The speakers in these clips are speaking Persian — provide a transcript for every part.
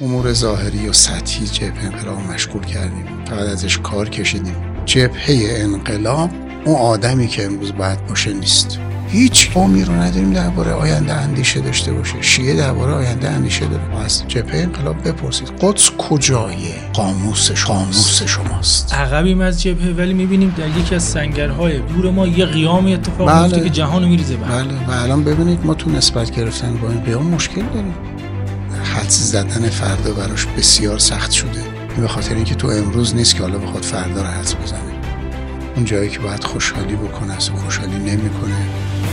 امور ظاهری و سطحی جبهه انقلاب مشغول کردیم. فقط ازش کار کشیدیم. جبهه انقلاب اون آدمی که امروز باید باشه نیست. هیچ قومی رو نداریم درباره آینده اندیشه داشته باشه. شیعه درباره آینده اندیشه داره. از جبهه انقلاب بپرسید. قدس کجای قاموس قاموس شماست. عقبیم از جبهه ولی می‌بینیم در یکی از سنگرهای دور ما یه قیامی اتفاق بله. که جهان رو میریزه. بله. و الان ببینید ما تو نسبت گرفتن با این قیام مشکل داریم. حدس زدن فردا براش بسیار سخت شده. این به خاطر اینکه تو امروز نیست که حالا بخواد فردا رو حدس بزنه. اون جایی که باید خوشحالی بکنه اصلا خوشحالی نمی‌کنه.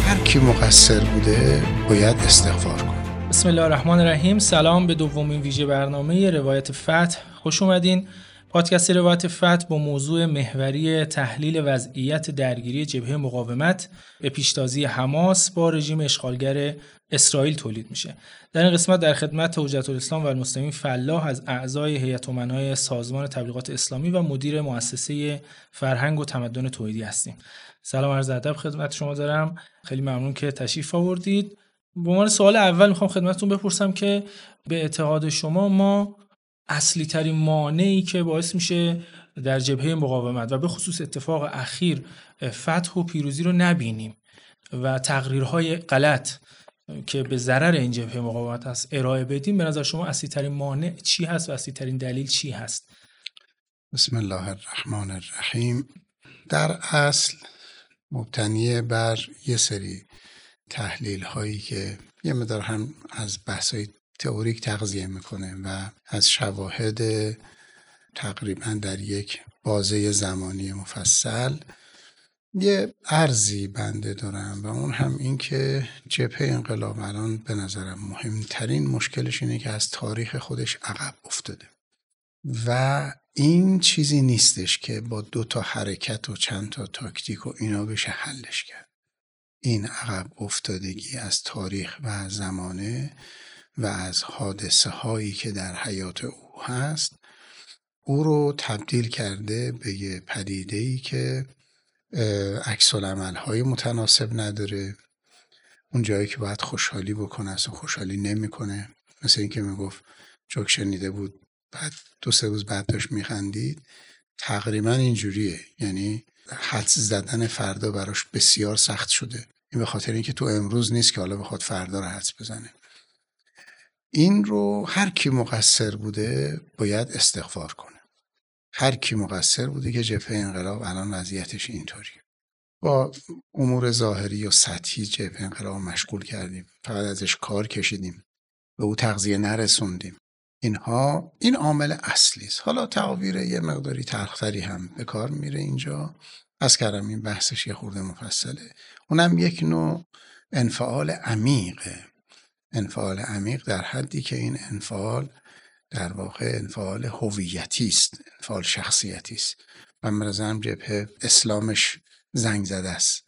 هر کی مقصر بوده باید استغفار کنه. بسم الله الرحمن الرحیم. سلام به دومین ویژه برنامه روایت فتح. خوش اومدین. پادکست روایت فتح با موضوع محوری تحلیل وضعیت درگیری جبهه مقاومت به پیشتازی حماس با رژیم اشغالگر اسرائیل تولید میشه. در این قسمت در خدمت حجت الاسلام و المسلمین فلاح از اعضای هیئت امنای سازمان تبلیغات اسلامی و مدیر مؤسسه فرهنگ و تمدن توحیدی هستیم. سلام عرض ادب خدمت شما دارم. خیلی ممنون که تشریف آوردید. به عنوان سوال اول می‌خوام خدمتتون بپرسم که به اعتقاد شما ما اصلی ترین مانعی که باعث میشه در جبهه مقاومت و به خصوص اتفاق اخیر فتح و پیروزی رو نبینیم و تقریرهای غلط که به ضرر این جبهه مقاومت هست ارائه بدیم به نظر شما اصلی ترین مانع چی هست و اصلی ترین دلیل چی هست؟ بسم الله الرحمن الرحیم. در اصل مبتنی بر یه سری تحلیل هایی که یه مدار هم از بحث تئوریک تغذیه می‌کنه و از شواهد تقریبا در یک بازه زمانی مفصل یه ارزی بنده دارم و اون هم این که جبهه انقلاب الان به نظرم مهمترین مشکلش اینه که از تاریخ خودش عقب افتاده و این چیزی نیستش که با دو تا حرکت و چند تا تاکتیک و اینا بشه حلش کرد. این عقب افتادگی از تاریخ و زمانه و از حادثه هایی که در حیات او هست او رو تبدیل کرده به یه پدیده ای که عکس های متناسب نداره. اون جایی که باید خوشحالی بکنه اصلا خوشحالی نمی‌کنه. مثل اینکه می‌گفت جوک شنیده بود بعد دو سه روز بعد داشت میخندید. تقریبا اینجوریه. یعنی حدس زدن فردا براش بسیار سخت شده. این به خاطر اینکه تو امروز نیست که حالا بخواد فردا رو حدس بزنه. این رو هر کی مقصر بوده باید استغفار کنه. هر کی مقصر بوده که جبهه انقلاب الان وضعیتش اینطوریه. با امور ظاهری و سطحی جبهه انقلاب مشغول کردیم. فقط ازش کار کشیدیم. به او تغذیه نرسوندیم. اینها این عامل اصلی است. حالا تعابیر یه مقداری تلختری هم به کار میره اینجا. از کردم این بحثش یه خورده مفصله. اونم یک نوع انفعال عمیقه. انفعال عمیق در حدی که این انفعال در واقع انفعال هویتی است انفعال شخصیتی است. و مرزم جبهه اسلامش زنگ زده است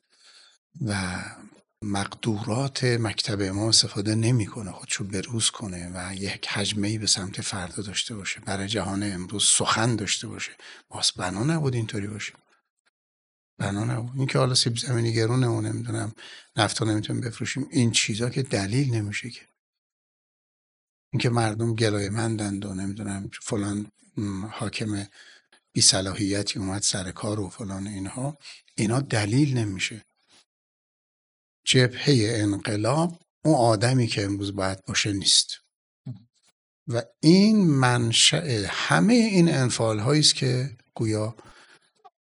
و مقدورات مکتب ما استفاده نمی‌کنه خودشو بروز کنه و یک حجمه به سمت فردا داشته باشه. برای جهان امروز سخن داشته باشه. باز بنا نبود اینطوری باشه. بنا نبود این که حالا سیب زمینی گرونه و نمی‌دونم نفتا نمی‌تونیم بفروشیم این چیزا که دلیل نمیشه که. اینکه مردم گلای مندند و نمی‌دونم فلان حاکم بی صلاحیتی اومد سر کار و فلان اینها اینا دلیل نمیشه. جبهه انقلاب اون آدمی که امروز باید باشه نیست. و این منشأ همه این انفعال است که گویا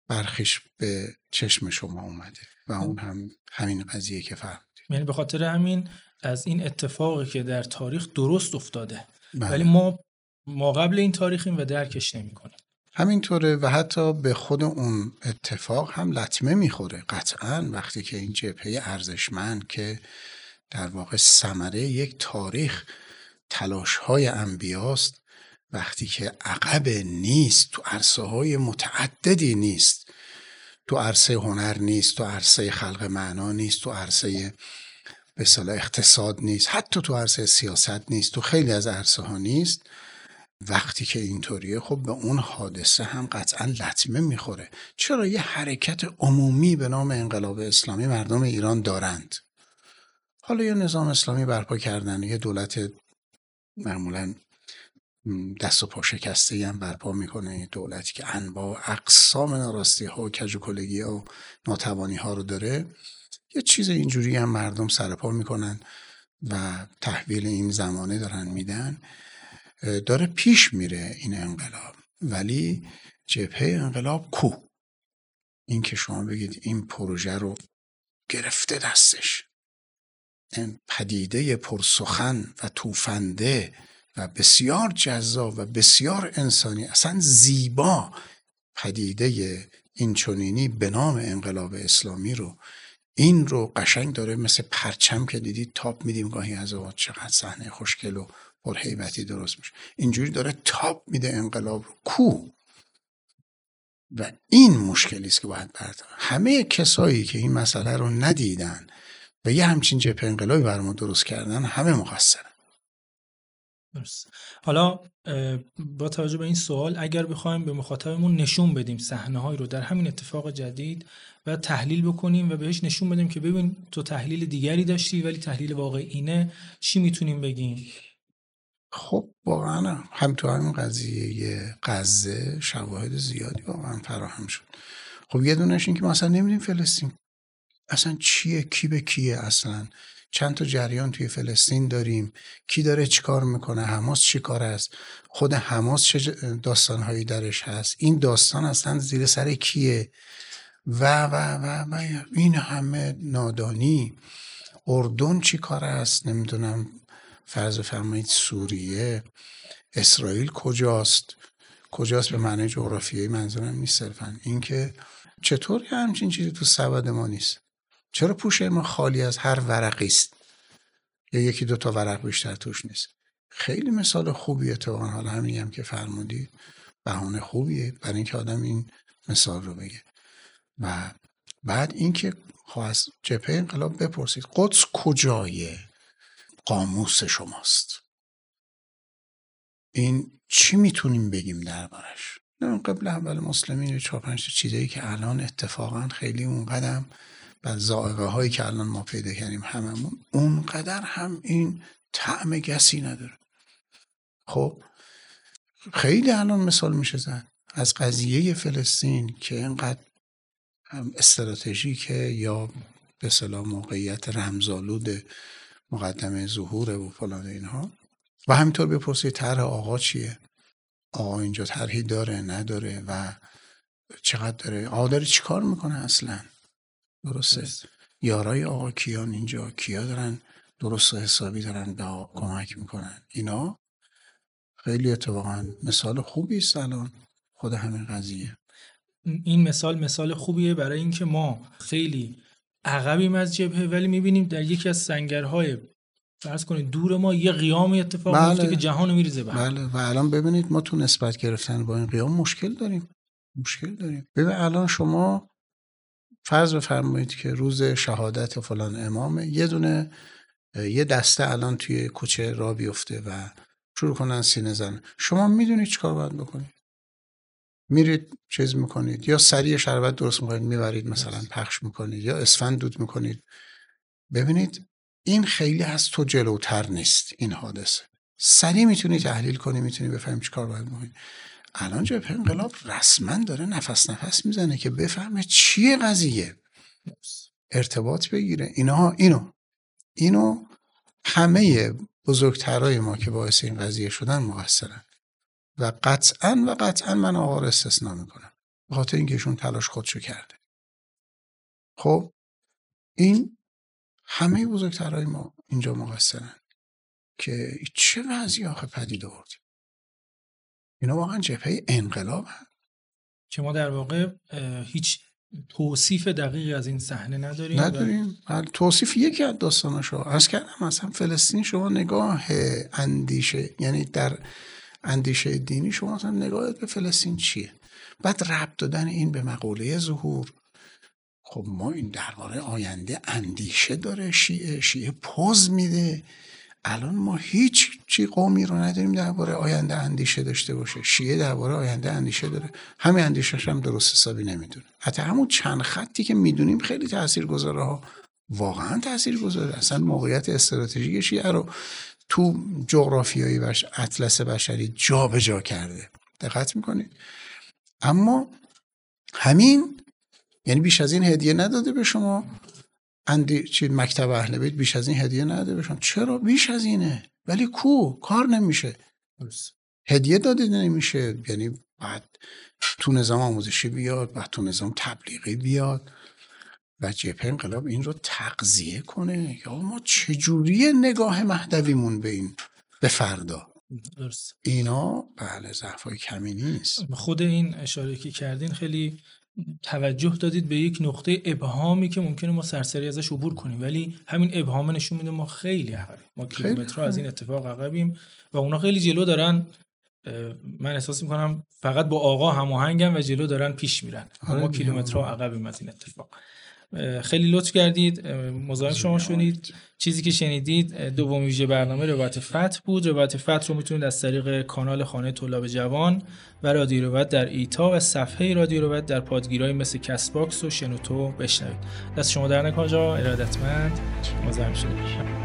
برخیش به چشم شما اومده و اون هم همین قضیه که فرمودید یعنی به خاطر همین از این اتفاقی که در تاریخ درست افتاده. بله. ولی ما ما قبل این تاریخیم و درکش نمی‌کنیم. همینطوره و حتی به خود اون اتفاق هم لطمه می‌خوره. قطعا وقتی که این جبهه ارزشمند که در واقع ثمره یک تاریخ تلاش های انبیاست وقتی که عقب نیست تو عرصه های متعددی نیست تو عرصه هنر نیست تو عرصه خلق معنا نیست تو عرصه به صلاح اقتصاد نیست حتی تو عرصه سیاست نیست تو خیلی از عرصه ها نیست. وقتی که اینطوریه خب به اون حادثه هم قطعا لطمه می‌خوره. چرا یه حرکت عمومی به نام انقلاب اسلامی مردم ایران دارند؟ حالا یه نظام اسلامی برپا کردن یه دولت معمولا دست و پا شکسته هم برپا می‌کنه. دولتی که انواع اقسام ناراستی ها و کج و و ناتوانی ها رو داره. یه چیز اینجوری هم مردم سرپا می‌کنن و تحویل این زمانه دارن میدن. داره پیش میره این انقلاب. ولی جبهه انقلاب کو؟ این که شما بگید این پروژه رو گرفته دستش. این پدیده پرسخن و توفنده و بسیار جذاب و بسیار انسانی اصلا زیبا پدیده این چونینی به نام انقلاب اسلامی رو. این رو قشنگ داره مثل پرچم که دیدید تاپ میدیم گاهی از اوقات چقدر صحنه خوشگل و پرهیبتی درست میشه. اینجوری داره تاپ میده انقلاب رو. کو؟ و این مشکلی است که باید برد همه کسایی که این مسئله رو ندیدن و یه همچین جبهه انقلابی بر ما درست کردن همه مقصرن. حالا با توجه به این سوال اگر بخوایم به مخاطبمون نشون بدیم صحنه رو در همین اتفاق جدید و تحلیل بکنیم و بهش نشون بدیم که ببین تو تحلیل دیگری داشتی ولی تحلیل واقعی اینه چی می‌تونیم بگیم؟ خب واقعا هم. تو همین قضیه غزه شواهد زیادی واقعا فراهم شد. خب یه دونش این که ما اصلا نمیدیم فلسطین اصلا چیه کی به کیه اصلا. چند تا جریان توی فلسطین داریم. کی داره چیکار می‌کنه؟ حماس چی کار است؟ خود حماس چه داستانهایی درش هست؟ این داستان اصلا زیر سر کیه؟ و و و و این همه نادانی. اردن چی کار است؟ نمی‌دونم. فرض فرمایید سوریه. اسرائیل کجاست؟ کجاست به معنی جغرافیایی؟ منظورم نیست صرفا. اینکه چطور همچین چیزی تو سبد ما نیست؟ چرا پوشه ما خالی از هر ورقی است؟ یا یکی دو تا ورق بیشتر توش نیست. خیلی مثال خوبیه تو حالا همینی هم که فرمودید بهانه خوبیه. برای اینکه آدم این مثال رو بگه. و بعد اینکه خب جبهه انقلاب بپرسید. قدس کجای قاموس شماست؟ این چی می‌تونیم بگیم دربارش؟ قبل اول مسلمین چهار پنج چیزایی که الان اتفاقا خیلی اون قدم و زائقه هایی که الان ما پیدا کردیم هممون اونقدر هم این طعم گسی نداره. خب خیلی الان مثال میشه زن از قضیه فلسطین که اینقدر استراتژیکه یا به صلاح موقعیت رمزالود مقدمه ظهور و فلان اینها. و همینطور بپرسید طرح آقا چیه؟ آقا اینجا طرحی داره نداره و چقدر داره؟ آقا داره چیکار می‌کنه اصلا؟ درسته. یارای آقا کیان اینجا کیا دارن درست و حسابی دارن به کمک می‌کنن. اینا خیلی اتفاقا مثال خوبی است الان. خود همین قضیه. این مثال مثال خوبیه برای اینکه ما خیلی عقبیم از جبهه ولی می‌بینیم در یکی از سنگرهای فرض کنید دور ما یه قیام اتفاق بله. که جهان رو میریزه بله. و الان ببینید ما تو نسبت گرفتن با این قیام مشکل داریم. مشکل داریم. ببین الان شما فرض بفرمایید که روز شهادت فلان امامه یه دونه یه دسته الان توی کوچه را بیفته و شروع کنن سینه زن شما می‌دونید چیکار باید بکنید؟ میرید چیز می‌کنید یا سریع شربت درست می‌کنید می‌برید مثلا پخش می‌کنید یا اسفند دود می‌کنید. ببینید این خیلی از تو جلوتر نیست این حادثه. سریع می‌تونی تحلیل کنی می‌تونی بفهمی چیکار باید بکنید الان جبهه انقلاب رسما داره نفس نفس می‌زنه که بفهمه چیه قضیه. ارتباط بگیره. اینها اینو اینو همه بزرگترای ما که باعث این قضیه شدن مقصرن. و قطعا و قطعا من آقا رو استثنا می‌کنم. به خاطر اینکه ایشون تلاش خودشو کرده. خب این همه بزرگترهای ما اینجا مقصرن که چه وضعی آخه پدید آوردیم اینا واقعا جبهه انقلاب هم. که ما در واقع هیچ توصیف دقیقی از این صحنه نداریم نداریم. بله، توصیف یکی از داستانش از کردم مثلا فلسطین شما نگاه اندیشه یعنی در اندیشه دینی شما مثلا نگاهت به فلسطین چیه؟ بعد ربط دادن این به مقوله ظهور. خب ما این درباره آینده اندیشه داره شیعه شیعه پوز میده. الان ما هیچ چی قومی رو نداریم درباره آینده اندیشه داشته باشه. شیعه درباره آینده اندیشه داره. همین اندیشش هم درست حسابی نمی‌دونه. حتی همون چند خطی که می‌دونیم خیلی تاثیر گذاره ها واقعا تاثیر گذاره اصلا موقعیت استراتژیک شیعه رو تو جغرافیایی بش اطلس بشری به جا کرده. دقت می‌کنید؟ اما همین یعنی بیش از این هدیه نداده به شما. اندی چی مکتب اهل بیت بیش از این هدیه نداده به شما. چرا بیش از اینه؟ ولی کو؟ کار نمیشه. هدیه داده نمیشه. یعنی بعد تو نظام آموزشی بیاد بعد تو نظام تبلیغی بیاد. و جبهه انقلاب این رو تقضیه کنه. یا ما چجوری نگاه مهدویمون به این به فردا. اینا بله ضعفای کمی نیست. خود این اشاره که کردین خیلی توجه دادید به یک نقطه ابهامی که ممکنه ما سرسری ازش عبور کنیم. ولی همین ابهام نشون میده ما خیلی عقبیم ما کیلومترها از این اتفاق عقبیم و اونا خیلی جلو دارن من احساس می‌کنم فقط با آقا هماهنگن و جلو دارن پیش میرن. ما آره کیلومترها عقبیم از این اتفاق. خیلی لطف کردید مزاحم شما شدید. چیزی که شنیدید دوم ویژه برنامه روایت فتح بود. روایت فتح رو می‌تونید از طریق کانال خانه طلاب جوان و رادیو روایت در ایتا و صفحه رادیو روایت در پادگیرهای مثل Castbox و شنوتو بشنوید. دست شما درد نکنه ارادتمند مزاحم شدید.